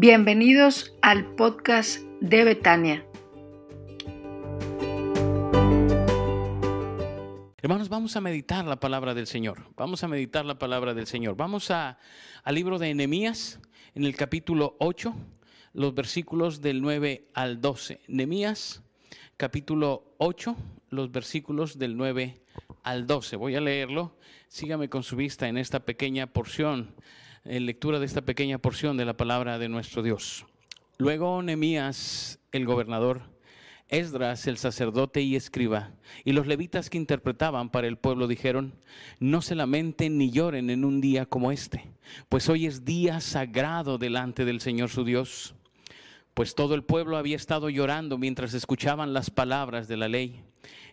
Bienvenidos al podcast de Betania. Hermanos, vamos a meditar la palabra del Señor. Vamos a meditar la palabra del Señor. Vamos a, al libro de Nehemías, en el capítulo 8, los versículos del 9 al 12. Nehemías, capítulo 8, los versículos del 9 al 12. Voy a leerlo. Sígame con su vista en esta pequeña porción en lectura de esta pequeña porción de la palabra de nuestro Dios. Luego Nehemías, el gobernador, Esdras, el sacerdote y escriba, y los levitas que interpretaban para el pueblo dijeron, no se lamenten ni lloren en un día como este, pues hoy es día sagrado delante del Señor su Dios. Pues todo el pueblo había estado llorando mientras escuchaban las palabras de la ley.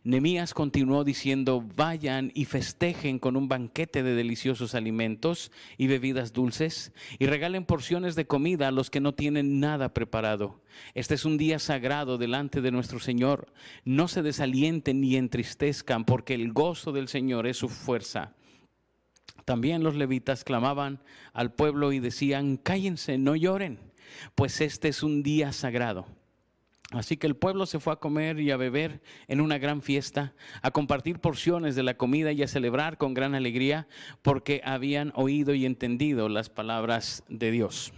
Nemías continuó diciendo, vayan y festejen con un banquete de deliciosos alimentos y bebidas dulces y regalen porciones de comida a los que no tienen nada preparado. Este es un día sagrado delante de nuestro Señor. No se desalienten ni entristezcan porque el gozo del Señor es su fuerza. También los levitas clamaban al pueblo y decían, cállense, no lloren, pues este es un día sagrado. Así que el pueblo se fue a comer y a beber en una gran fiesta, a compartir porciones de la comida y a celebrar con gran alegría porque habían oído y entendido las palabras de Dios.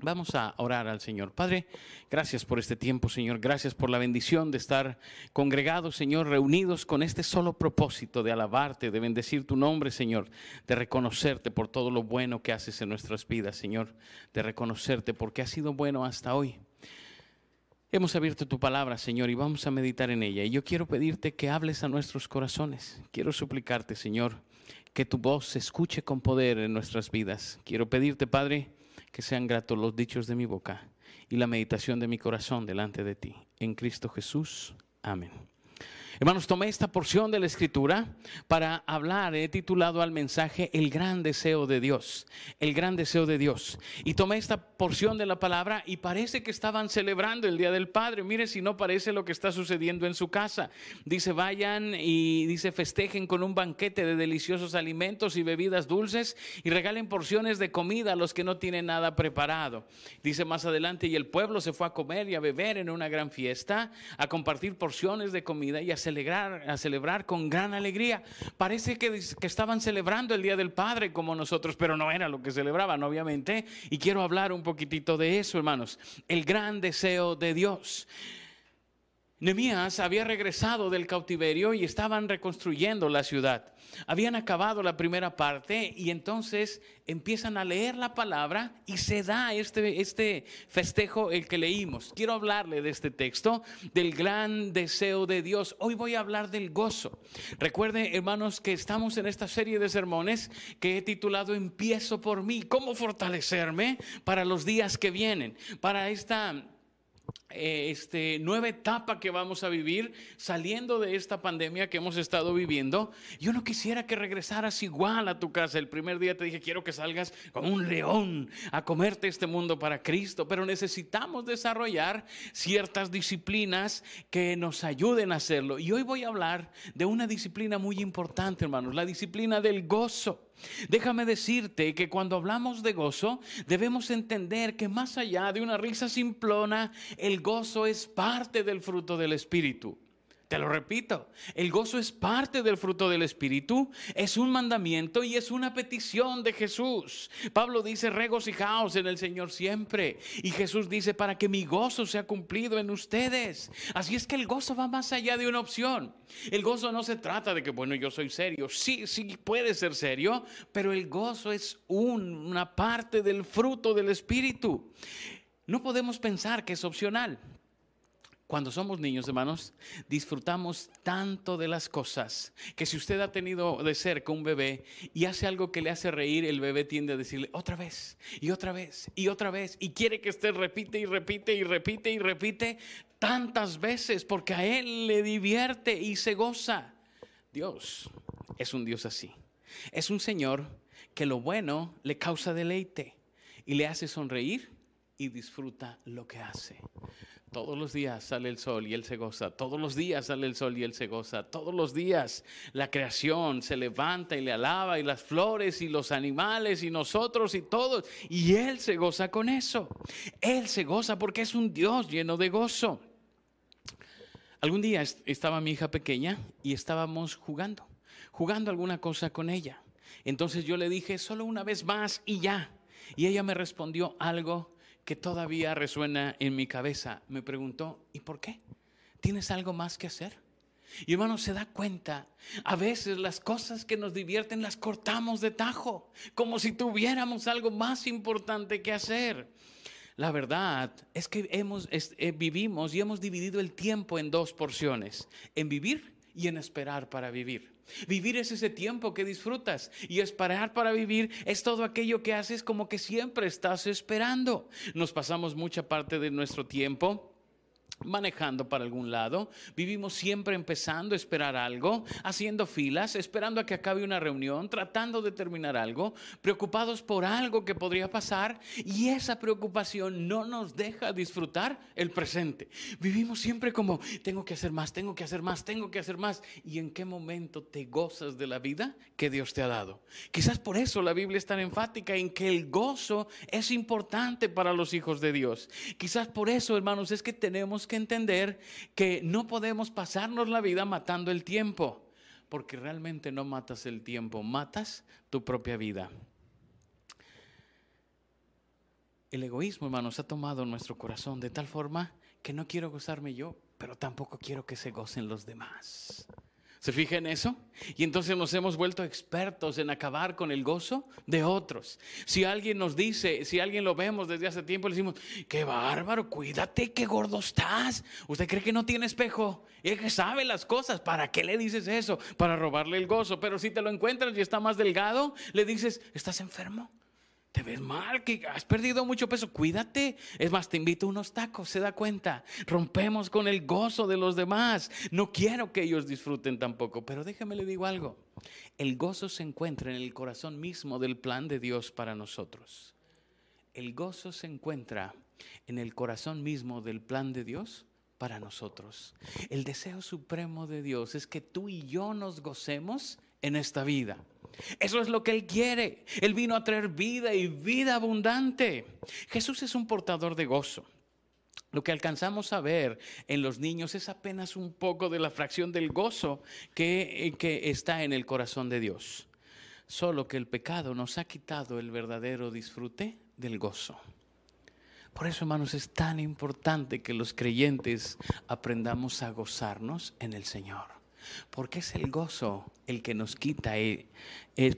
Vamos a orar al Señor. Padre, gracias por este tiempo, Señor. Gracias por la bendición de estar congregados, Señor, reunidos con este solo propósito de alabarte, de bendecir tu nombre, Señor, de reconocerte por todo lo bueno que haces en nuestras vidas, Señor, de reconocerte porque has sido bueno hasta hoy. Hemos abierto tu palabra, Señor, y vamos a meditar en ella. Y yo quiero pedirte que hables a nuestros corazones. Quiero suplicarte, Señor, que tu voz se escuche con poder en nuestras vidas. Quiero pedirte, Padre, que sean gratos los dichos de mi boca y la meditación de mi corazón delante de ti. En Cristo Jesús. Amén. Hermanos, tomé esta porción de la escritura para hablar, he titulado al mensaje El gran deseo de Dios, el gran deseo de Dios. Y tomé esta porción de la palabra y parece que estaban celebrando el Día del Padre. Mire si no parece lo que está sucediendo en su casa. Dice, vayan y dice, festejen con un banquete de deliciosos alimentos y bebidas dulces y regalen porciones de comida a los que no tienen nada preparado. Dice más adelante, y el pueblo se fue a comer y a beber en una gran fiesta, a compartir porciones de comida y a celebrar, a celebrar con gran alegría. Parece que, que estaban celebrando el Día del Padre como nosotros, pero no era lo que celebraban, obviamente. Y quiero hablar un poquitito de eso, hermanos. El gran deseo de Dios. Nemías había regresado del cautiverio y estaban reconstruyendo la ciudad. Habían acabado la primera parte y entonces empiezan a leer la palabra y se da este, este festejo el que leímos. Quiero hablarle de este texto, del gran deseo de Dios. Hoy voy a hablar del gozo. Recuerde, hermanos, que estamos en esta serie de sermones que he titulado Empiezo por mí, cómo fortalecerme para los días que vienen, para esta eh, este, nueva etapa que vamos a vivir saliendo de esta pandemia que hemos estado viviendo. Yo no quisiera que regresaras igual a tu casa. El primer día te dije, quiero que salgas como un león a comerte este mundo para Cristo, pero necesitamos desarrollar ciertas disciplinas que nos ayuden a hacerlo. Y hoy voy a hablar de una disciplina muy importante, hermanos, la disciplina del gozo. Déjame decirte que cuando hablamos de gozo, debemos entender que más allá de una risa simplona, el gozo es parte del fruto del Espíritu. Te lo repito, el gozo es parte del fruto del Espíritu, es un mandamiento y es una petición de Jesús. Pablo dice, regocijaos en el Señor siempre. Y Jesús dice, para que mi gozo sea cumplido en ustedes. Así es que el gozo va más allá de una opción. El gozo no se trata de que, bueno, yo soy serio. Sí, sí puede ser serio, pero el gozo es una parte del fruto del Espíritu. No podemos pensar que es opcional. Cuando somos niños, hermanos, disfrutamos tanto de las cosas que si usted ha tenido de cerca un bebé y hace algo que le hace reír, el bebé tiende a decirle otra vez y otra vez y otra vez y quiere que usted repite y repite y repite y repite tantas veces porque a él le divierte y se goza. Dios es un Dios así. Es un Señor que lo bueno le causa deleite y le hace sonreír y disfruta lo que hace. Todos los días sale el sol y Él se goza. Todos los días sale el sol y Él se goza. Todos los días la creación se levanta y le alaba y las flores y los animales y nosotros y todos. Y Él se goza con eso. Él se goza porque es un Dios lleno de gozo. Algún día estaba mi hija pequeña y estábamos jugando, jugando alguna cosa con ella. Entonces yo le dije, solo una vez más y ya. Y ella me respondió algo que todavía resuena en mi cabeza. Me preguntó, ¿y por qué? ¿Tienes algo más que hacer? Y hermano, se da cuenta, a veces las cosas que nos divierten las cortamos de tajo, como si tuviéramos algo más importante que hacer. La verdad es que hemos, eh, vivimos y hemos dividido el tiempo en dos porciones, en vivir y en esperar para vivir. Vivir es ese tiempo que disfrutas y esperar para vivir es todo aquello que haces como que siempre estás esperando. Nos pasamos mucha parte de nuestro tiempo manejando para algún lado, vivimos siempre empezando a esperar algo, haciendo filas, esperando a que acabe una reunión, tratando de terminar algo, preocupados por algo que podría pasar y esa preocupación no nos deja disfrutar el presente. Vivimos siempre como, tengo que hacer más, tengo que hacer más, tengo que hacer más. ¿Y en qué momento te gozas de la vida que Dios te ha dado? Quizás por eso la Biblia es tan enfática en que el gozo es importante para los hijos de Dios. Quizás por eso, hermanos, es que tenemos que entender que no podemos pasarnos la vida matando el tiempo, porque realmente no matas el tiempo, matas tu propia vida. El egoísmo, hermanos, ha tomado nuestro corazón de tal forma que no quiero gozarme yo, pero tampoco quiero que se gocen los demás. ¿Se fija en eso? Y entonces nos hemos vuelto expertos en acabar con el gozo de otros. Si alguien nos dice, si alguien lo vemos desde hace tiempo, le decimos, qué bárbaro, cuídate, qué gordo estás. ¿Usted cree que no tiene espejo? Es que sabe las cosas. ¿Para qué le dices eso? Para robarle el gozo. Pero si te lo encuentras y está más delgado, le dices, ¿estás enfermo? Te ves mal, que has perdido mucho peso, cuídate. Es más, te invito a unos tacos, se da cuenta. Rompemos con el gozo de los demás. No quiero que ellos disfruten tampoco, pero déjame le digo algo. El gozo se encuentra en el corazón mismo del plan de Dios para nosotros. El gozo se encuentra en el corazón mismo del plan de Dios para nosotros. El deseo supremo de Dios es que tú y yo nos gocemos en esta vida. Eso es lo que Él quiere. Él vino a traer vida y vida abundante. Jesús es un portador de gozo. Lo que alcanzamos a ver en los niños es apenas un poco de la fracción del gozo que, que está en el corazón de Dios. Solo que el pecado nos ha quitado el verdadero disfrute del gozo. Por eso, hermanos, es tan importante que los creyentes aprendamos a gozarnos en el Señor. Porque es el gozo el que nos quita, el,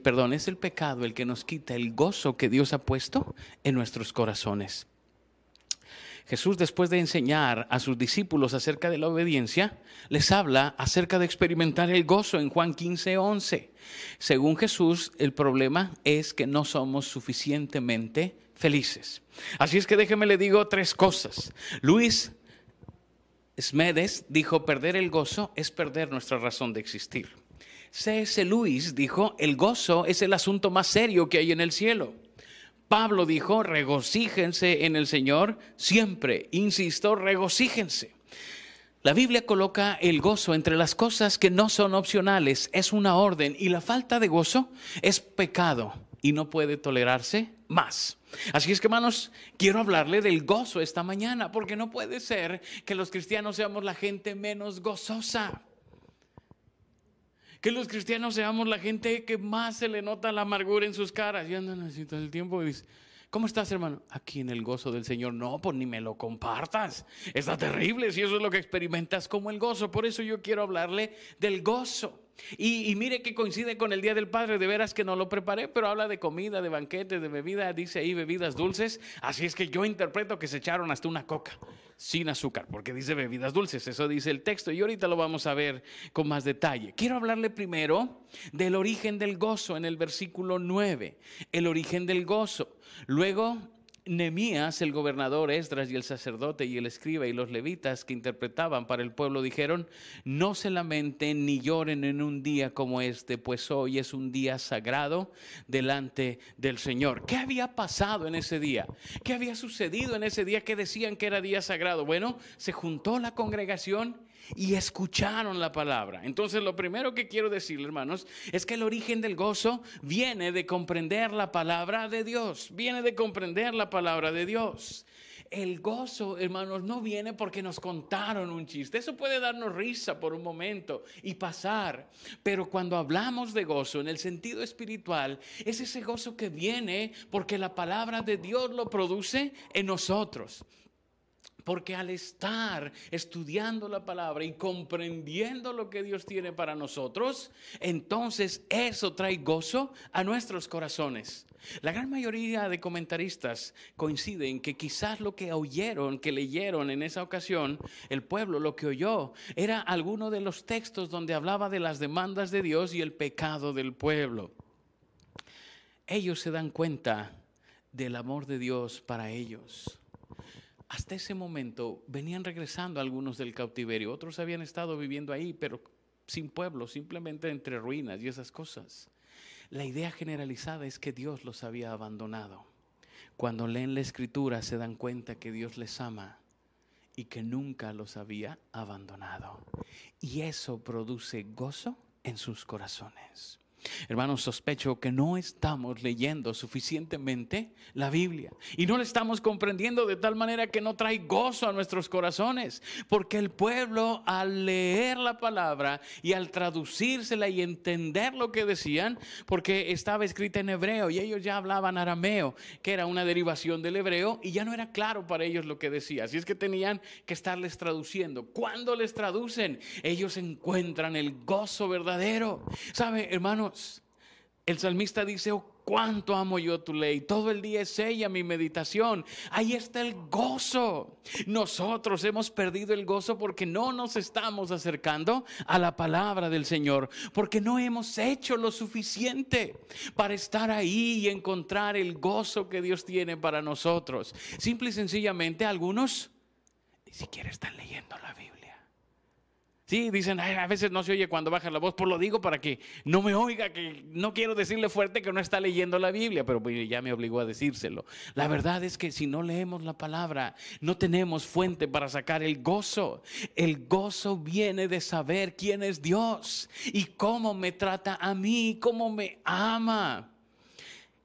perdón, es el pecado el que nos quita el gozo que Dios ha puesto en nuestros corazones. Jesús, después de enseñar a sus discípulos acerca de la obediencia, les habla acerca de experimentar el gozo en Juan 15, 11. Según Jesús, el problema es que no somos suficientemente felices. Así es que déjeme le digo tres cosas. Luis Smedes dijo, perder el gozo es perder nuestra razón de existir. C.S. Lewis dijo, el gozo es el asunto más serio que hay en el cielo. Pablo dijo, regocíjense en el Señor siempre. Insisto, regocíjense. La Biblia coloca el gozo entre las cosas que no son opcionales, es una orden y la falta de gozo es pecado y no puede tolerarse más. Así es que hermanos, quiero hablarle del gozo esta mañana, porque no puede ser que los cristianos seamos la gente menos gozosa. Que los cristianos seamos la gente que más se le nota la amargura en sus caras. Y andan así todo el tiempo y dice, ¿cómo estás hermano? Aquí en el gozo del Señor. No, pues ni me lo compartas. Está terrible si eso es lo que experimentas como el gozo. Por eso yo quiero hablarle del gozo. Y, mire que coincide con el Día del Padre, de veras que no lo preparé, pero habla de comida, de banquete, de bebida, dice ahí bebidas dulces. Así es que yo interpreto que se echaron hasta una coca sin azúcar, porque dice bebidas dulces, eso dice el texto y ahorita lo vamos a ver con más detalle. Quiero hablarle primero del origen del gozo en el versículo 9, el origen del gozo. Luego Nemías, el gobernador, Esdras y el sacerdote y el escriba y los levitas que interpretaban para el pueblo dijeron, no se lamenten ni lloren en un día como este, pues hoy es un día sagrado delante del Señor. ¿Qué había pasado en ese día? ¿Qué había sucedido en ese día que decían que era día sagrado? Bueno, se juntó la congregación y escucharon la palabra. Entonces lo primero que quiero decirle, hermanos, es que el origen del gozo viene de comprender la palabra de Dios, viene de comprender la palabra de Dios. El gozo, hermanos, no viene porque nos contaron un chiste. Eso puede darnos risa por un momento y pasar. Pero cuando hablamos de gozo en el sentido espiritual, es ese gozo que viene porque la palabra de Dios lo produce en nosotros. Porque al estar estudiando la palabra y comprendiendo lo que Dios tiene para nosotros, entonces eso trae gozo a nuestros corazones. La gran mayoría de comentaristas coinciden que quizás lo que oyeron, que leyeron en esa ocasión, el pueblo lo que oyó, era alguno de los textos donde hablaba de las demandas de Dios y el pecado del pueblo. Ellos se dan cuenta del amor de Dios para ellos hasta ese momento venían regresando algunos del cautiverio, otros habían estado viviendo ahí, pero sin pueblo, simplemente entre ruinas y esas cosas. La idea generalizada es que Dios los había abandonado. Cuando leen la escritura se dan cuenta que Dios les ama y que nunca los había abandonado. Y eso produce gozo en sus corazones. Hermanos, sospecho que no estamos leyendo suficientemente la Biblia y no la estamos comprendiendo de tal manera que no trae gozo a nuestros corazones, porque el pueblo al leer la palabra y al traducírsela y entender lo que decían, porque estaba escrita en hebreo y ellos ya hablaban arameo, que era una derivación del hebreo, y ya no era claro para ellos lo que decía, así es que tenían que estarles traduciendo. Cuando les traducen, ellos encuentran el gozo verdadero. ¿Sabe, El salmista dice, oh, cuánto amo yo tu ley. Todo el día es ella mi meditación. Ahí está el gozo. Nosotros hemos perdido el gozo porque no nos estamos acercando a la palabra del Señor, porque no hemos hecho lo suficiente para estar ahí y encontrar el gozo que Dios tiene para nosotros. Simple y sencillamente algunos ni siquiera están leyendo la Biblia. Sí, dicen, a veces no se oye cuando baja la voz, por lo digo para que no me oiga, que no quiero decirle fuerte que no está leyendo la Biblia, pero pues, ya me obligó a decírselo. La verdad es que si no leemos la palabra, no tenemos fuente para sacar el gozo. El gozo viene de saber quién es Dios y cómo me trata a mí, cómo me ama.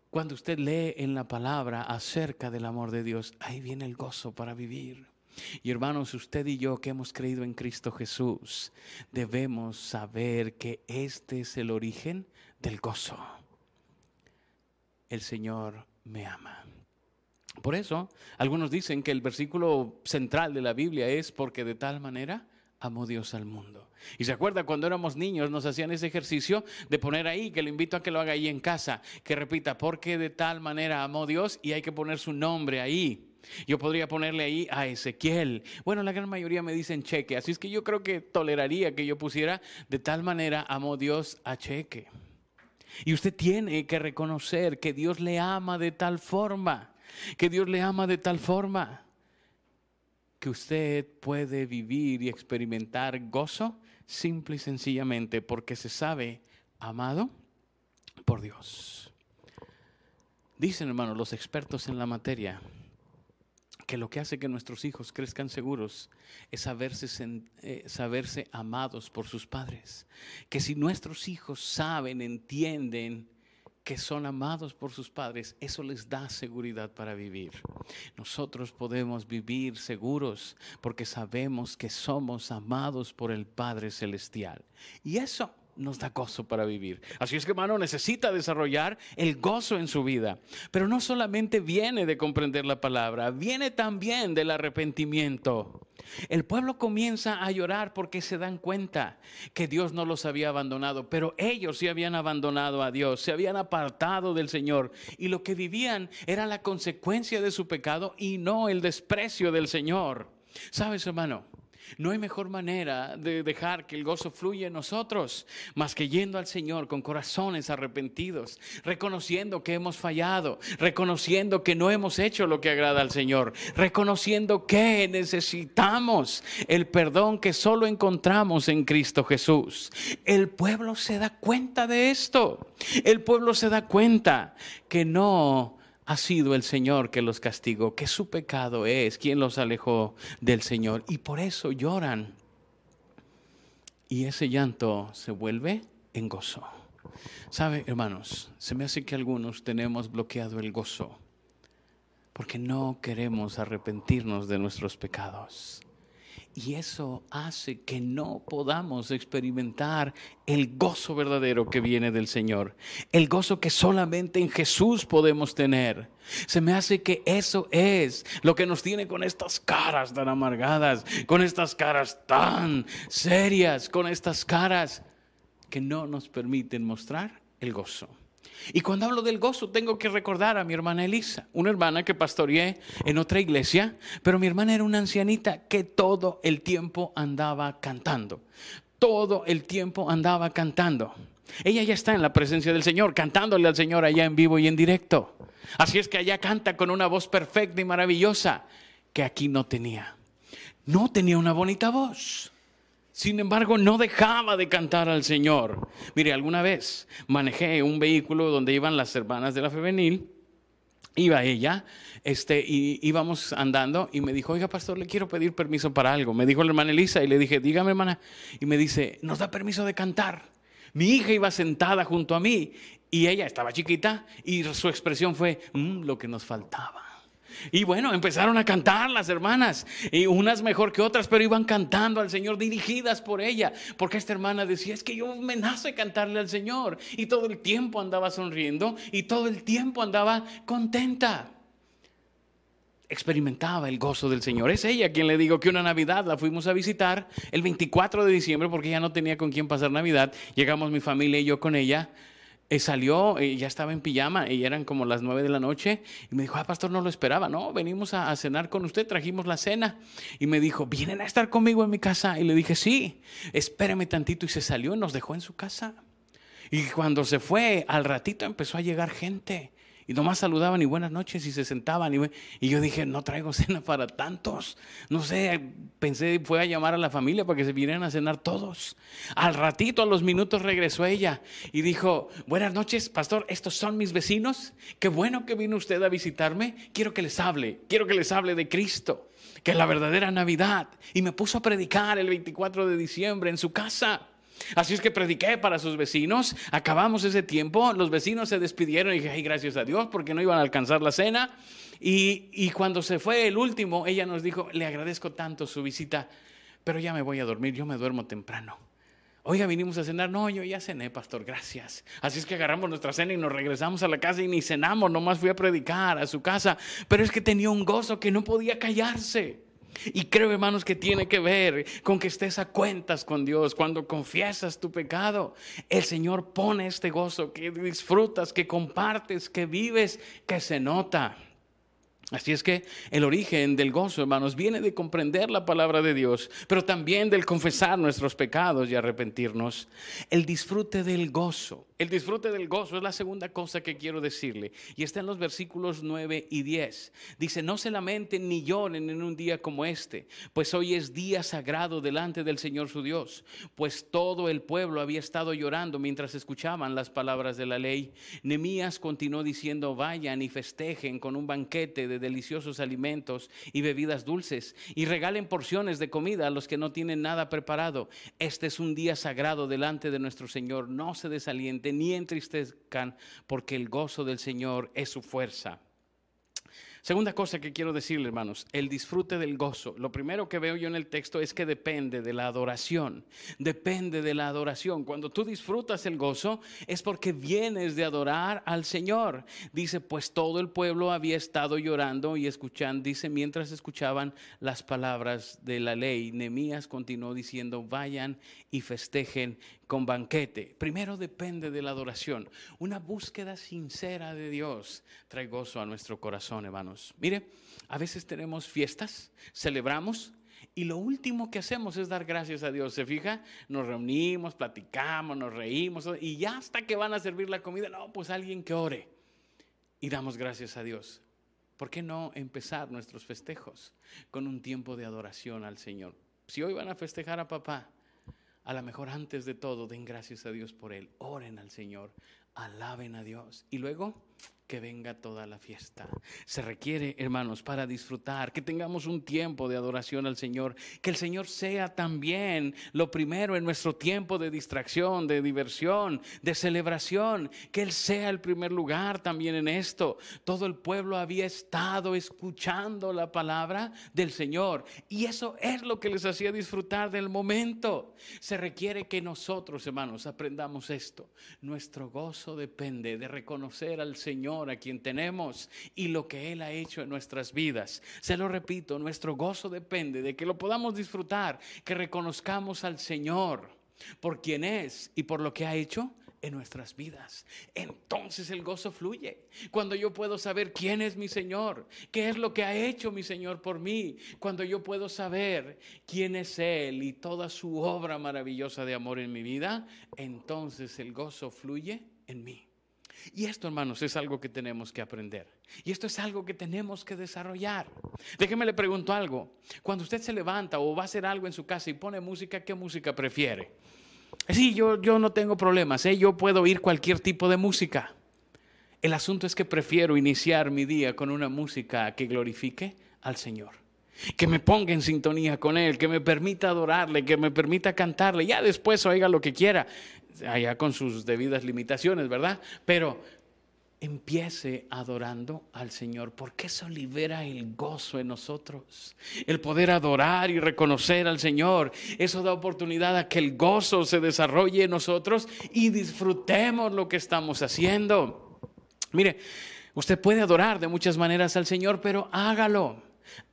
Cuando usted lee en la palabra acerca del amor de Dios, ahí viene el gozo para vivir. Y hermanos, usted y yo que hemos creído en Cristo Jesús, debemos saber que este es el origen del gozo. El Señor me ama. Por eso, algunos dicen que el versículo central de la Biblia es porque de tal manera amó Dios al mundo. Y se acuerda cuando éramos niños nos hacían ese ejercicio de poner ahí, que le invito a que lo haga ahí en casa, que repita, porque de tal manera amó Dios y hay que poner su nombre ahí. Yo podría ponerle ahí a Ezequiel. Bueno, la gran mayoría me dicen cheque, así es que yo creo que toleraría que yo pusiera de tal manera amó Dios a cheque. Y usted tiene que reconocer que Dios le ama de tal forma, que Dios le ama de tal forma que usted puede vivir y experimentar gozo simple y sencillamente porque se sabe amado por Dios. Dicen, hermanos, los expertos en la materia, que lo que hace que nuestros hijos crezcan seguros es saberse, eh, saberse amados por sus padres. Que si nuestros hijos saben, entienden que son amados por sus padres, eso les da seguridad para vivir. Nosotros podemos vivir seguros porque sabemos que somos amados por el Padre Celestial. Y eso nos da gozo para vivir. Así es que hermano necesita desarrollar el gozo en su vida. Pero no solamente viene de comprender la palabra, viene también del arrepentimiento. El pueblo comienza a llorar porque se dan cuenta que Dios no los había abandonado, pero ellos sí habían abandonado a Dios, se habían apartado del Señor y lo que vivían era la consecuencia de su pecado y no el desprecio del Señor. ¿Sabes, hermano? No hay mejor manera de dejar que el gozo fluya en nosotros más que yendo al Señor con corazones arrepentidos, reconociendo que hemos fallado, reconociendo que no hemos hecho lo que agrada al Señor, reconociendo que necesitamos el perdón que solo encontramos en Cristo Jesús. El pueblo se da cuenta de esto. El pueblo se da cuenta que no ha sido el Señor que los castigó, que su pecado es quien los alejó del Señor. Y por eso lloran. Y ese llanto se vuelve en gozo. ¿Sabe, hermanos? Se me hace que algunos tenemos bloqueado el gozo porque no queremos arrepentirnos de nuestros pecados. Y eso hace que no podamos experimentar el gozo verdadero que viene del Señor. El gozo que solamente en Jesús podemos tener. Se me hace que eso es lo que nos tiene con estas caras tan amargadas, con estas caras tan serias, con estas caras que no nos permiten mostrar el gozo. Y cuando hablo del gozo, tengo que recordar a mi hermana Elisa, una hermana que pastoreé en otra iglesia, pero mi hermana era una ancianita que todo el tiempo andaba cantando. Todo el tiempo andaba cantando. Ella ya está en la presencia del Señor, cantándole al Señor allá en vivo y en directo. Así es que allá canta con una voz perfecta y maravillosa que aquí no tenía. No tenía una bonita voz. Sin embargo, no dejaba de cantar al Señor. Mire, alguna vez manejé un vehículo donde iban las hermanas de la femenil, iba ella, este, y íbamos andando y me dijo, oiga, pastor, le quiero pedir permiso para algo. Me dijo la hermana Elisa y le dije, dígame, hermana. Y me dice, ¿nos da permiso de cantar? Mi hija iba sentada junto a mí y ella estaba chiquita y su expresión fue, mm, lo que nos faltaba. Y bueno, empezaron a cantar las hermanas, y unas mejor que otras, pero iban cantando al Señor, dirigidas por ella, porque esta hermana decía, es que yo me nace cantarle al Señor, y todo el tiempo andaba sonriendo, y todo el tiempo andaba contenta. Experimentaba el gozo del Señor. Es ella quien le digo que una Navidad la fuimos a visitar el 24 de diciembre porque ya no tenía con quién pasar Navidad. Llegamos mi familia y yo con ella y salió, y ya estaba en pijama y eran como las nueve de la noche y me dijo, ah, pastor, no lo esperaba, no, venimos a, cenar con usted, trajimos la cena y me dijo, ¿vienen a estar conmigo en mi casa? Y le dije, sí, espérame tantito y se salió y nos dejó en su casa. Y cuando se fue, al ratito empezó a llegar gente y nomás saludaban y buenas noches y se sentaban. Y, yo dije, no traigo cena para tantos. No sé, pensé, fue a llamar a la familia para que se vinieran a cenar todos. Al ratito, a los minutos, regresó ella y dijo, buenas noches, pastor, estos son mis vecinos. Qué bueno que vino usted a visitarme. Quiero que les hable, quiero que les hable de Cristo, que es la verdadera Navidad. Y me puso a predicar el 24 de diciembre en su casa. Así es que prediqué para sus vecinos, acabamos ese tiempo, los vecinos se despidieron y dije, ay, gracias a Dios, porque no iban a alcanzar la cena. Y, y cuando se fue el último, ella nos dijo, le agradezco tanto su visita, pero ya me voy a dormir, yo me duermo temprano. Oiga, vinimos a cenar. No, yo ya cené, pastor, gracias. Así es que agarramos nuestra cena y nos regresamos a la casa y ni cenamos, nomás fui a predicar a su casa. Pero es que tenía un gozo que no podía callarse. Y creo, hermanos, que tiene que ver con que estés a cuentas con Dios. Cuando confiesas tu pecado, el Señor pone este gozo que disfrutas, que compartes, que vives, que se nota. Así es que el origen del gozo, hermanos, viene de comprender la palabra de Dios, pero también del confesar nuestros pecados y arrepentirnos. El disfrute del gozo el disfrute del gozo es la segunda cosa que quiero decirle. Y está en los versículos 9 y 10. Dice, no se lamenten ni lloren en un día como este, pues hoy es día sagrado delante del Señor su Dios. Pues todo el pueblo había estado llorando mientras escuchaban las palabras de la ley. Nemías continuó diciendo, vayan y festejen con un banquete de deliciosos alimentos y bebidas dulces y regalen porciones de comida a los que no tienen nada preparado. Este es un día sagrado delante de nuestro Señor. No se desalienten ni entristezcan, porque el gozo del Señor es su fuerza. Segunda cosa que quiero decirle, hermanos, el disfrute del gozo. Lo primero que veo yo en el texto es que depende de la adoración. Depende de la adoración. Cuando tú disfrutas el gozo es porque vienes de adorar al Señor. Dice, pues todo el pueblo había estado llorando y escuchando, dice, mientras escuchaban las palabras de la ley. Nemías continuó diciendo, vayan y festejen con banquete. Primero depende de la adoración. Una búsqueda sincera de Dios trae gozo a nuestro corazón, hermanos. Mire, a veces tenemos fiestas, celebramos Y lo último que hacemos es dar gracias a Dios. ¿Se fija? Nos reunimos, platicamos, nos reímos y ya hasta que van a servir la comida, no, pues alguien que ore. Y damos gracias a Dios. ¿Por qué no empezar nuestros festejos con un tiempo de adoración al Señor? Si hoy van a festejar a papá, a lo mejor antes de todo den gracias a Dios por él, oren al Señor, alaben a Dios. Y luego que venga toda la fiesta. Se requiere, hermanos, para disfrutar, que tengamos un tiempo de adoración al Señor, que el Señor sea también lo primero en nuestro tiempo de distracción, de diversión, de celebración, que Él sea el primer lugar también en esto. Todo el pueblo había estado escuchando la palabra del Señor y eso es lo que les hacía disfrutar del momento. Se requiere que nosotros, hermanos, aprendamos esto. Nuestro gozo depende de reconocer al Señor a quien tenemos y lo que Él ha hecho en nuestras vidas. Se lo repito, nuestro gozo depende de que lo podamos disfrutar, que reconozcamos al Señor por quien es y por lo que ha hecho en nuestras vidas. Entonces el gozo fluye. Cuando yo puedo saber quién es mi Señor, qué es lo que ha hecho mi Señor por mí, cuando yo puedo saber quién es Él y toda su obra maravillosa de amor en mi vida, entonces el gozo fluye en mí. Y esto, hermanos, es algo que tenemos que aprender. Y esto es algo que tenemos que desarrollar. Déjeme le pregunto algo. Cuando usted se levanta o va a hacer algo en su casa y pone música, ¿qué música prefiere? Sí, yo, yo no tengo problemas, ¿eh? yo puedo oír cualquier tipo de música. El asunto es que prefiero iniciar mi día con una música que glorifique al Señor. Que me ponga en sintonía con Él, que me permita adorarle, que me permita cantarle. Ya después oiga lo que quiera allá con sus debidas limitaciones, ¿verdad? Pero empiece adorando al Señor, porque eso libera el gozo en nosotros. El poder adorar y reconocer al Señor, eso da oportunidad a que el gozo se desarrolle en nosotros y disfrutemos lo que estamos haciendo. Mire, usted puede adorar de muchas maneras al Señor, pero hágalo.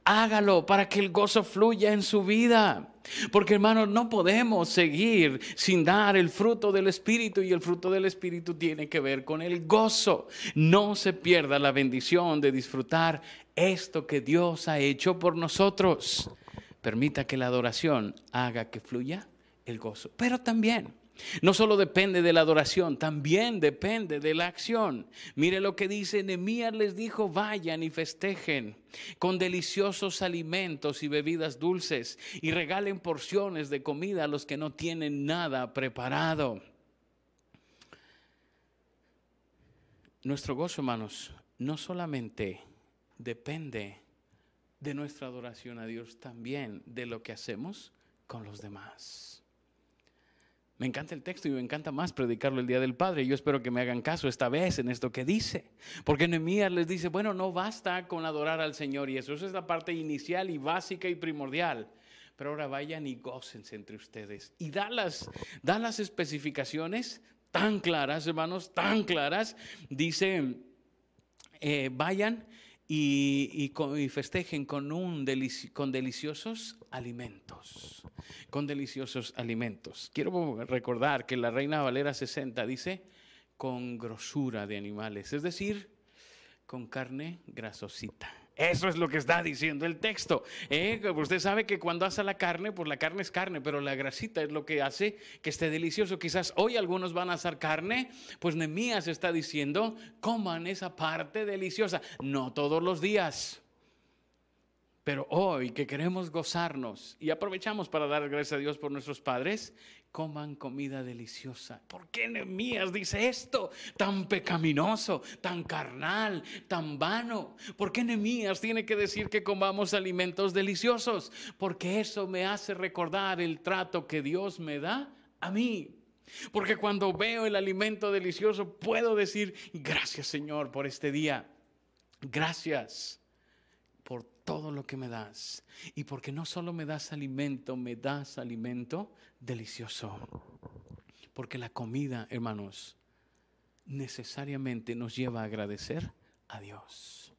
Hágalo para que el gozo fluya en su vida. Porque hermanos, no podemos seguir sin dar el fruto del Espíritu y el fruto del Espíritu tiene que ver con el gozo. No se pierda la bendición de disfrutar esto que Dios ha hecho por nosotros. Permita que la adoración haga que fluya el gozo. Pero también no solo depende de la adoración, también depende de la acción. Mire lo que dice Nehemías les dijo, vayan y festejen con deliciosos alimentos y bebidas dulces y regalen porciones de comida a los que no tienen nada preparado. Nuestro gozo, hermanos, no solamente depende de nuestra adoración a Dios, también de lo que hacemos con los demás. Me encanta el texto y me encanta más predicarlo el Día del Padre. Yo espero que me hagan caso esta vez en esto que dice. Porque Nehemías les dice, bueno, no basta con adorar al Señor y eso, eso es la parte inicial y básica y primordial. Pero ahora vayan y gócense entre ustedes. Y da las, da las especificaciones tan claras, hermanos, tan claras. Dice, eh, vayan y, festejen con, un con deliciosos alimentos. Con deliciosos alimentos. Quiero recordar que la Reina Valera 60 dice con grosura de animales, es decir, con carne grasosita. Eso es lo que está diciendo el texto. ¿eh? Usted sabe que cuando hace la carne, pues la carne es carne, pero la grasita es lo que hace que esté delicioso. Quizás hoy algunos van a hacer carne, pues Nemías está diciendo, coman esa parte deliciosa. No todos los días. Pero hoy que queremos gozarnos y aprovechamos para dar gracias a Dios por nuestros padres, coman comida deliciosa. ¿Por qué Nehemías dice esto? Tan pecaminoso, tan carnal, tan vano. ¿Por qué Nehemías tiene que decir que comamos alimentos deliciosos? Porque eso me hace recordar el trato que Dios me da a mí. Porque cuando veo el alimento delicioso puedo decir, gracias Señor por este día. Gracias por todo lo que me das. Y porque no solo me das alimento, me das alimento delicioso. Porque la comida, hermanos, necesariamente nos lleva a agradecer a Dios.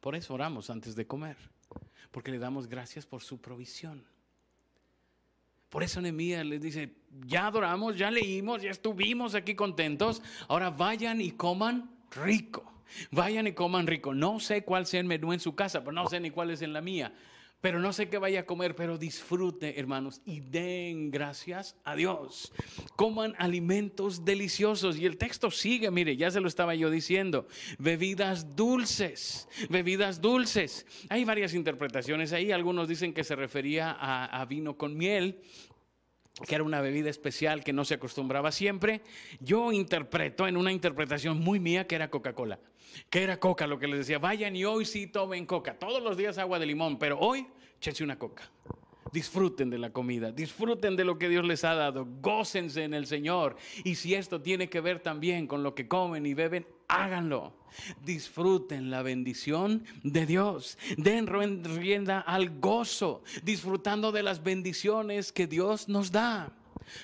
Por eso oramos antes de comer, porque le damos gracias por su provisión. Por eso Nehemías les dice, ya adoramos, ya leímos, ya estuvimos aquí contentos, ahora vayan y coman rico. Vayan y coman rico. No sé cuál sea el menú en su casa, pero no sé ni cuál es en la mía. pero no sé qué vaya a comer, pero disfrute, hermanos, y den gracias a Dios. Coman alimentos deliciosos. Y el texto sigue, mire, ya se lo estaba yo diciendo, bebidas dulces, bebidas dulces. Hay varias interpretaciones ahí, algunos dicen que se refería a, a vino con miel, que era una bebida especial que no se acostumbraba siempre. Yo interpreto en una interpretación muy mía que era Coca-Cola que era coca, lo que les decía, vayan y hoy sí tomen coca, todos los días agua de limón, pero hoy échense una coca. Disfruten de la comida, disfruten de lo que Dios les ha dado, gócense en el Señor. Y si esto tiene que ver también con lo que comen y beben, háganlo. Disfruten la bendición de Dios. Den rienda al gozo, disfrutando de las bendiciones que Dios nos da.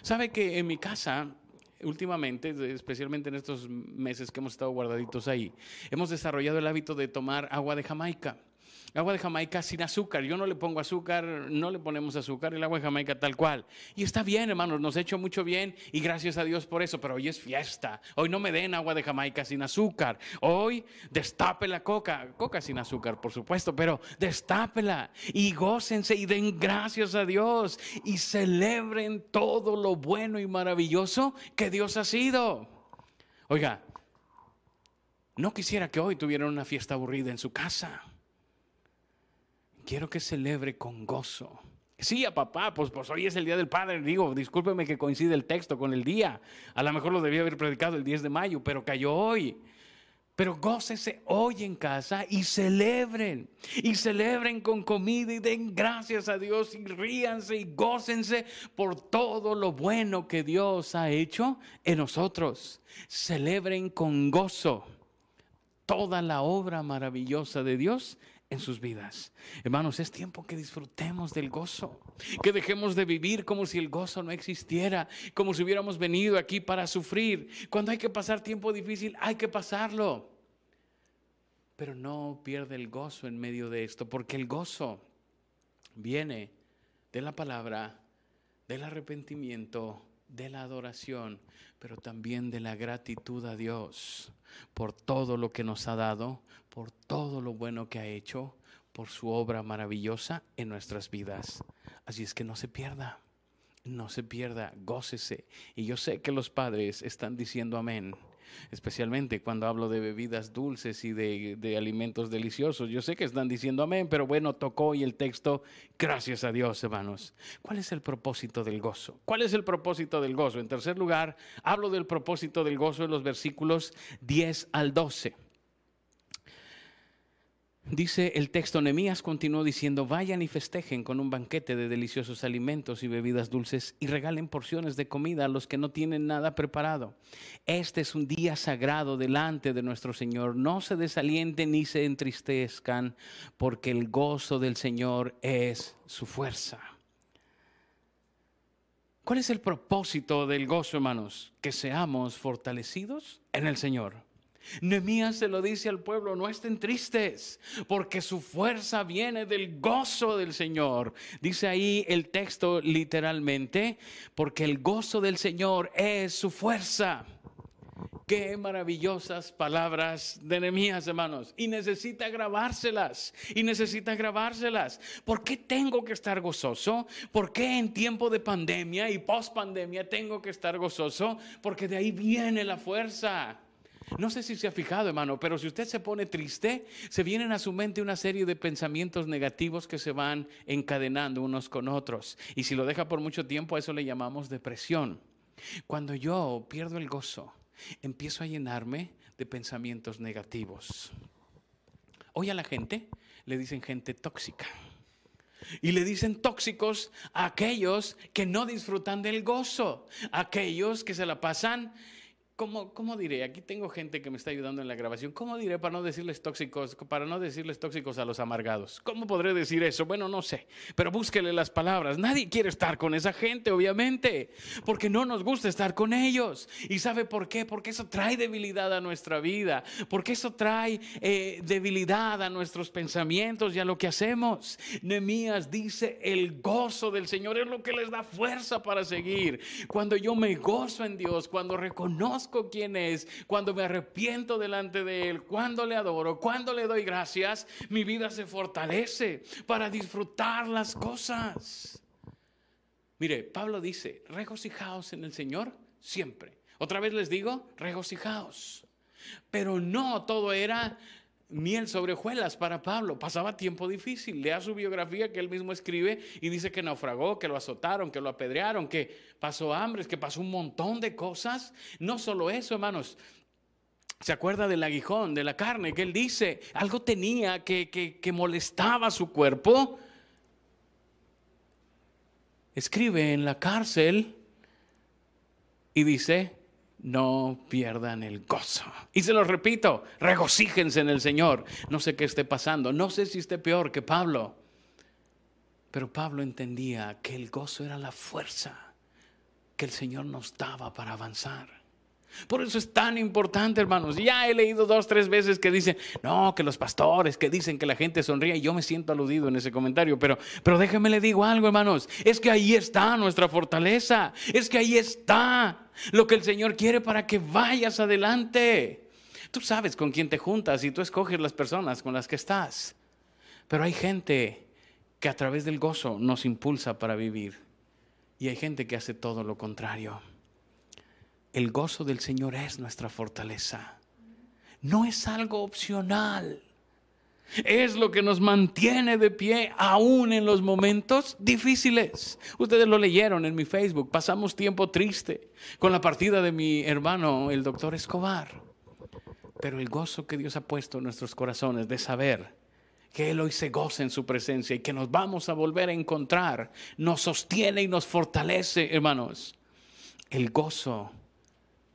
¿Sabe que en mi casa últimamente, especialmente en estos meses que hemos estado guardaditos ahí, hemos desarrollado el hábito de tomar agua de Jamaica. Agua de Jamaica sin azúcar. Yo no le pongo azúcar, no le ponemos azúcar, el agua de Jamaica tal cual. Y está bien, hermanos, nos ha hecho mucho bien y gracias a Dios por eso. Pero hoy es fiesta. Hoy no me den agua de Jamaica sin azúcar. Hoy destape la coca. Coca sin azúcar, por supuesto, pero destápela y gócense y den gracias a Dios y celebren todo lo bueno y maravilloso que Dios ha sido. Oiga, no quisiera que hoy tuvieran una fiesta aburrida en su casa quiero que celebre con gozo. Sí, a papá, pues, pues hoy es el Día del Padre. Digo, discúlpeme que coincide el texto con el día. A lo mejor lo debía haber predicado el 10 de mayo, pero cayó hoy. Pero gócese hoy en casa y celebren. Y celebren con comida y den gracias a Dios y ríanse y gócense por todo lo bueno que Dios ha hecho en nosotros. Celebren con gozo toda la obra maravillosa de Dios en sus vidas. Hermanos, es tiempo que disfrutemos del gozo, que dejemos de vivir como si el gozo no existiera, como si hubiéramos venido aquí para sufrir. Cuando hay que pasar tiempo difícil, hay que pasarlo. Pero no pierde el gozo en medio de esto, porque el gozo viene de la palabra, del arrepentimiento, de la adoración, pero también de la gratitud a Dios por todo lo que nos ha dado, por todo lo bueno que ha hecho, por su obra maravillosa en nuestras vidas. Así es que no se pierda, no se pierda, gócese. Y yo sé que los padres están diciendo amén especialmente cuando hablo de bebidas dulces y de, alimentos deliciosos. Yo sé que están diciendo amén, pero bueno, tocó y el texto, gracias a Dios, hermanos. ¿Cuál es el propósito del gozo? ¿Cuál es el propósito del gozo? En tercer lugar, hablo del propósito del gozo en los versículos 10 al 12. Dice el texto, Nemías continuó diciendo, vayan y festejen con un banquete de deliciosos alimentos y bebidas dulces y regalen porciones de comida a los que no tienen nada preparado. Este es un día sagrado delante de nuestro Señor. No se desalienten ni se entristezcan, porque el gozo del Señor es su fuerza. ¿Cuál es el propósito del gozo, hermanos? Que seamos fortalecidos en el Señor. Nehemías se lo dice al pueblo, no estén tristes, porque su fuerza viene del gozo del Señor. Dice ahí el texto literalmente, porque el gozo del Señor es su fuerza. Qué maravillosas palabras de Nehemías, hermanos. Y necesita grabárselas. Y necesita grabárselas. ¿Por qué tengo que estar gozoso? ¿Por qué en tiempo de pandemia y post pandemia tengo que estar gozoso? Porque de ahí viene la fuerza. No sé si se ha fijado, hermano, pero si usted se pone triste, se vienen a su mente una serie de pensamientos negativos que se van encadenando unos con otros. Y si lo deja por mucho tiempo, a eso le llamamos depresión. Cuando yo pierdo el gozo, empiezo a llenarme de pensamientos negativos. Hoy a la gente le dicen gente tóxica. Y le dicen tóxicos a aquellos que no disfrutan del gozo, aquellos que se la pasan ¿Cómo, ¿Cómo, diré? Aquí tengo gente que me está ayudando en la grabación. ¿Cómo diré para no decirles tóxicos, para no decirles tóxicos a los amargados? ¿Cómo podré decir eso? Bueno, no sé, pero búsquele las palabras. Nadie quiere estar con esa gente, obviamente, porque no nos gusta estar con ellos. ¿Y sabe por qué? Porque eso trae debilidad a nuestra vida, porque eso trae eh, debilidad a nuestros pensamientos y a lo que hacemos. Nemías dice, el gozo del Señor es lo que les da fuerza para seguir. Cuando yo me gozo en Dios, cuando reconozco reconozco quién es, cuando me arrepiento delante de Él, cuando le adoro, cuando le doy gracias, mi vida se fortalece para disfrutar las cosas. Mire, Pablo dice, regocijaos en el Señor siempre. Otra vez les digo, regocijaos. Pero no todo era miel sobre hojuelas para Pablo. Pasaba tiempo difícil. Lea su biografía que él mismo escribe y dice que naufragó, que lo azotaron, que lo apedrearon, que pasó hambre, que pasó un montón de cosas. No solo eso, hermanos. Se acuerda del aguijón, de la carne, que él dice, algo tenía que, que, que molestaba su cuerpo. Escribe en la cárcel y dice, no pierdan el gozo. Y se lo repito, regocíjense en el Señor. No sé qué esté pasando, no sé si esté peor que Pablo, pero Pablo entendía que el gozo era la fuerza que el Señor nos daba para avanzar. Por eso es tan importante, hermanos. Ya he leído dos, tres veces que dicen, no, que los pastores, que dicen que la gente sonríe. Y yo me siento aludido en ese comentario. Pero, pero déjeme le digo algo, hermanos. Es que ahí está nuestra fortaleza. Es que ahí está lo que el Señor quiere para que vayas adelante. Tú sabes con quién te juntas y tú escoges las personas con las que estás. Pero hay gente que a través del gozo nos impulsa para vivir. Y hay gente que hace todo lo contrario. El gozo del Señor es nuestra fortaleza. No es algo opcional. Es lo que nos mantiene de pie aún en los momentos difíciles. Ustedes lo leyeron en mi Facebook. Pasamos tiempo triste con la partida de mi hermano, el doctor Escobar. Pero el gozo que Dios ha puesto en nuestros corazones de saber que Él hoy se goza en su presencia y que nos vamos a volver a encontrar, nos sostiene y nos fortalece, hermanos. El gozo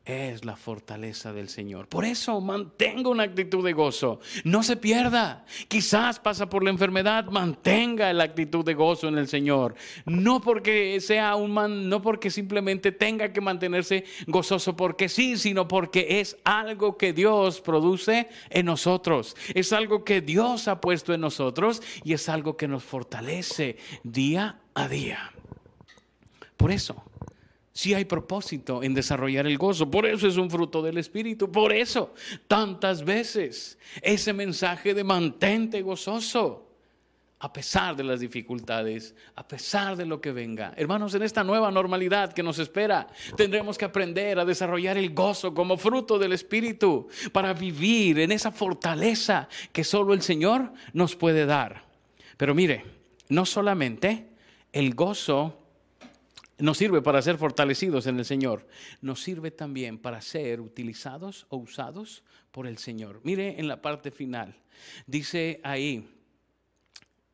es la fortaleza del Señor. Por eso mantenga una actitud de gozo. No se pierda. Quizás pasa por la enfermedad, mantenga la actitud de gozo en el Señor. No porque sea un man, no porque simplemente tenga que mantenerse gozoso porque sí, sino porque es algo que Dios produce en nosotros. Es algo que Dios ha puesto en nosotros y es algo que nos fortalece día a día. Por eso si hay propósito en desarrollar el gozo. Por eso es un fruto del Espíritu. Por eso tantas veces ese mensaje de mantente gozoso. A pesar de las dificultades, a pesar de lo que venga. Hermanos, en esta nueva normalidad que nos espera, tendremos que aprender a desarrollar el gozo como fruto del Espíritu para vivir en esa fortaleza que solo el Señor nos puede dar. Pero mire, no solamente el gozo nos sirve para ser fortalecidos en el Señor, nos sirve también para ser utilizados o usados por el Señor. Mire en la parte final, dice ahí,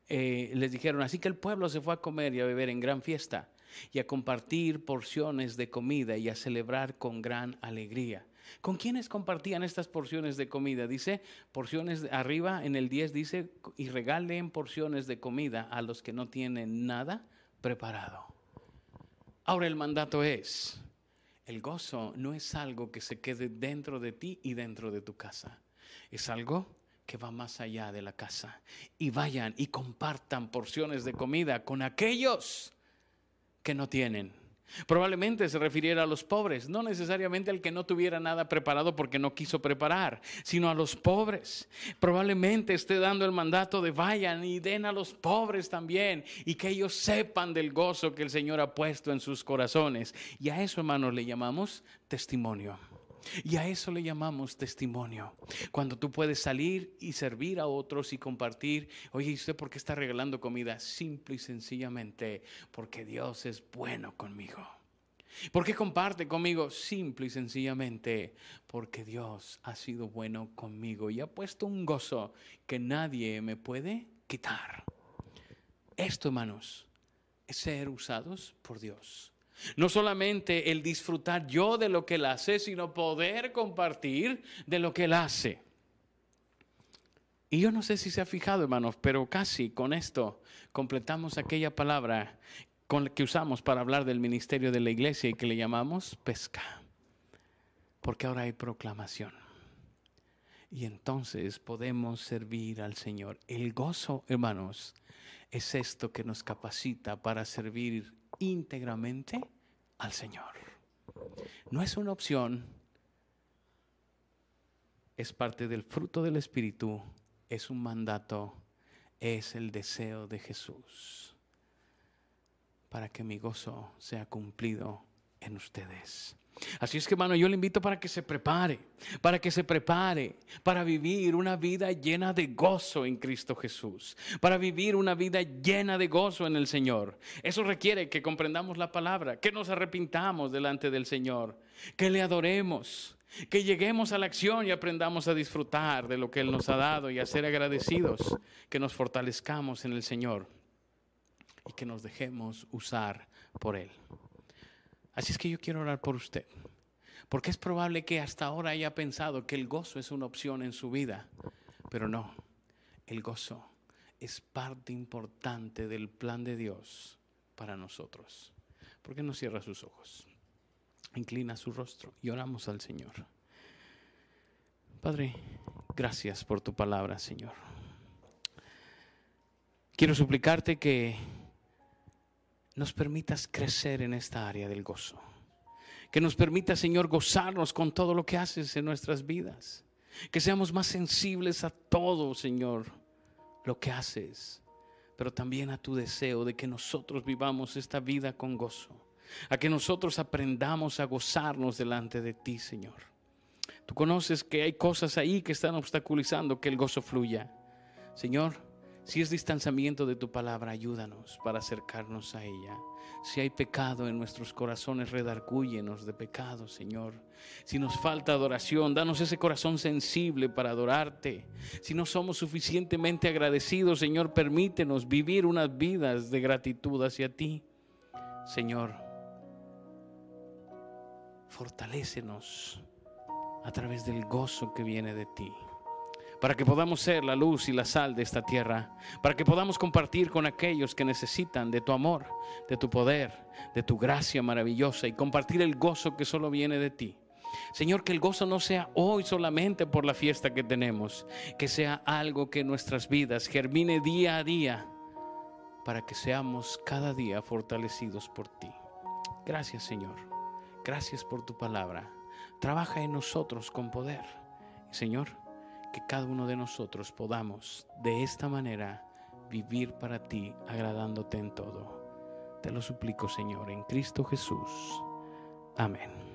eh, les dijeron, así que el pueblo se fue a comer y a beber en gran fiesta y a compartir porciones de comida y a celebrar con gran alegría. ¿Con quiénes compartían estas porciones de comida? Dice, porciones arriba en el 10 dice, y regalen porciones de comida a los que no tienen nada preparado. Ahora el mandato es, el gozo no es algo que se quede dentro de ti y dentro de tu casa. Es algo que va más allá de la casa. Y vayan y compartan porciones de comida con aquellos que no tienen. Probablemente se refiriera a los pobres, no necesariamente al que no tuviera nada preparado porque no quiso preparar, sino a los pobres. Probablemente esté dando el mandato de vayan y den a los pobres también y que ellos sepan del gozo que el Señor ha puesto en sus corazones. Y a eso, hermanos, le llamamos testimonio. Y a eso le llamamos testimonio. Cuando tú puedes salir y servir a otros y compartir, oye, ¿y usted por qué está regalando comida? Simple y sencillamente porque Dios es bueno conmigo. ¿Por qué comparte conmigo? Simple y sencillamente porque Dios ha sido bueno conmigo y ha puesto un gozo que nadie me puede quitar. Esto, hermanos, es ser usados por Dios. No solamente el disfrutar yo de lo que Él hace, sino poder compartir de lo que Él hace. Y yo no sé si se ha fijado, hermanos, pero casi con esto completamos aquella palabra con que usamos para hablar del ministerio de la iglesia y que le llamamos pesca. Porque ahora hay proclamación. Y entonces podemos servir al Señor. El gozo, hermanos, es esto que nos capacita para servir íntegramente al Señor. No es una opción, es parte del fruto del Espíritu, es un mandato, es el deseo de Jesús para que mi gozo sea cumplido en ustedes. Así es que, hermano, yo le invito para que se prepare, para que se prepare para vivir una vida llena de gozo en Cristo Jesús, para vivir una vida llena de gozo en el Señor. Eso requiere que comprendamos la palabra, que nos arrepintamos delante del Señor, que le adoremos, que lleguemos a la acción y aprendamos a disfrutar de lo que Él nos ha dado y a ser agradecidos, que nos fortalezcamos en el Señor y que nos dejemos usar por Él. Así es que yo quiero orar por usted. Porque es probable que hasta ahora haya pensado que el gozo es una opción en su vida. Pero no, el gozo es parte importante del plan de Dios para nosotros. ¿Por qué no cierra sus ojos? Inclina su rostro y oramos al Señor. Padre, gracias por tu palabra, Señor. Quiero suplicarte que nos permitas crecer en esta área del gozo. Que nos permita, Señor, gozarnos con todo lo que haces en nuestras vidas. Que seamos más sensibles a todo, Señor, lo que haces, pero también a tu deseo de que nosotros vivamos esta vida con gozo. A que nosotros aprendamos a gozarnos delante de ti, Señor. Tú conoces que hay cosas ahí que están obstaculizando que el gozo fluya. Señor, si es distanciamiento de tu palabra, ayúdanos para acercarnos a ella. Si hay pecado en nuestros corazones, redarcúyenos de pecado, Señor. Si nos falta adoración, danos ese corazón sensible para adorarte. Si no somos suficientemente agradecidos, Señor, permítenos vivir unas vidas de gratitud hacia ti. Señor, fortalécenos a través del gozo que viene de ti para que podamos ser la luz y la sal de esta tierra, para que podamos compartir con aquellos que necesitan de tu amor, de tu poder, de tu gracia maravillosa y compartir el gozo que solo viene de ti. Señor, que el gozo no sea hoy solamente por la fiesta que tenemos, que sea algo que en nuestras vidas germine día a día, para que seamos cada día fortalecidos por ti. Gracias, Señor. Gracias por tu palabra. Trabaja en nosotros con poder. Señor, que cada uno de nosotros podamos de esta manera vivir para ti, agradándote en todo. Te lo suplico, Señor, en Cristo Jesús. Amén.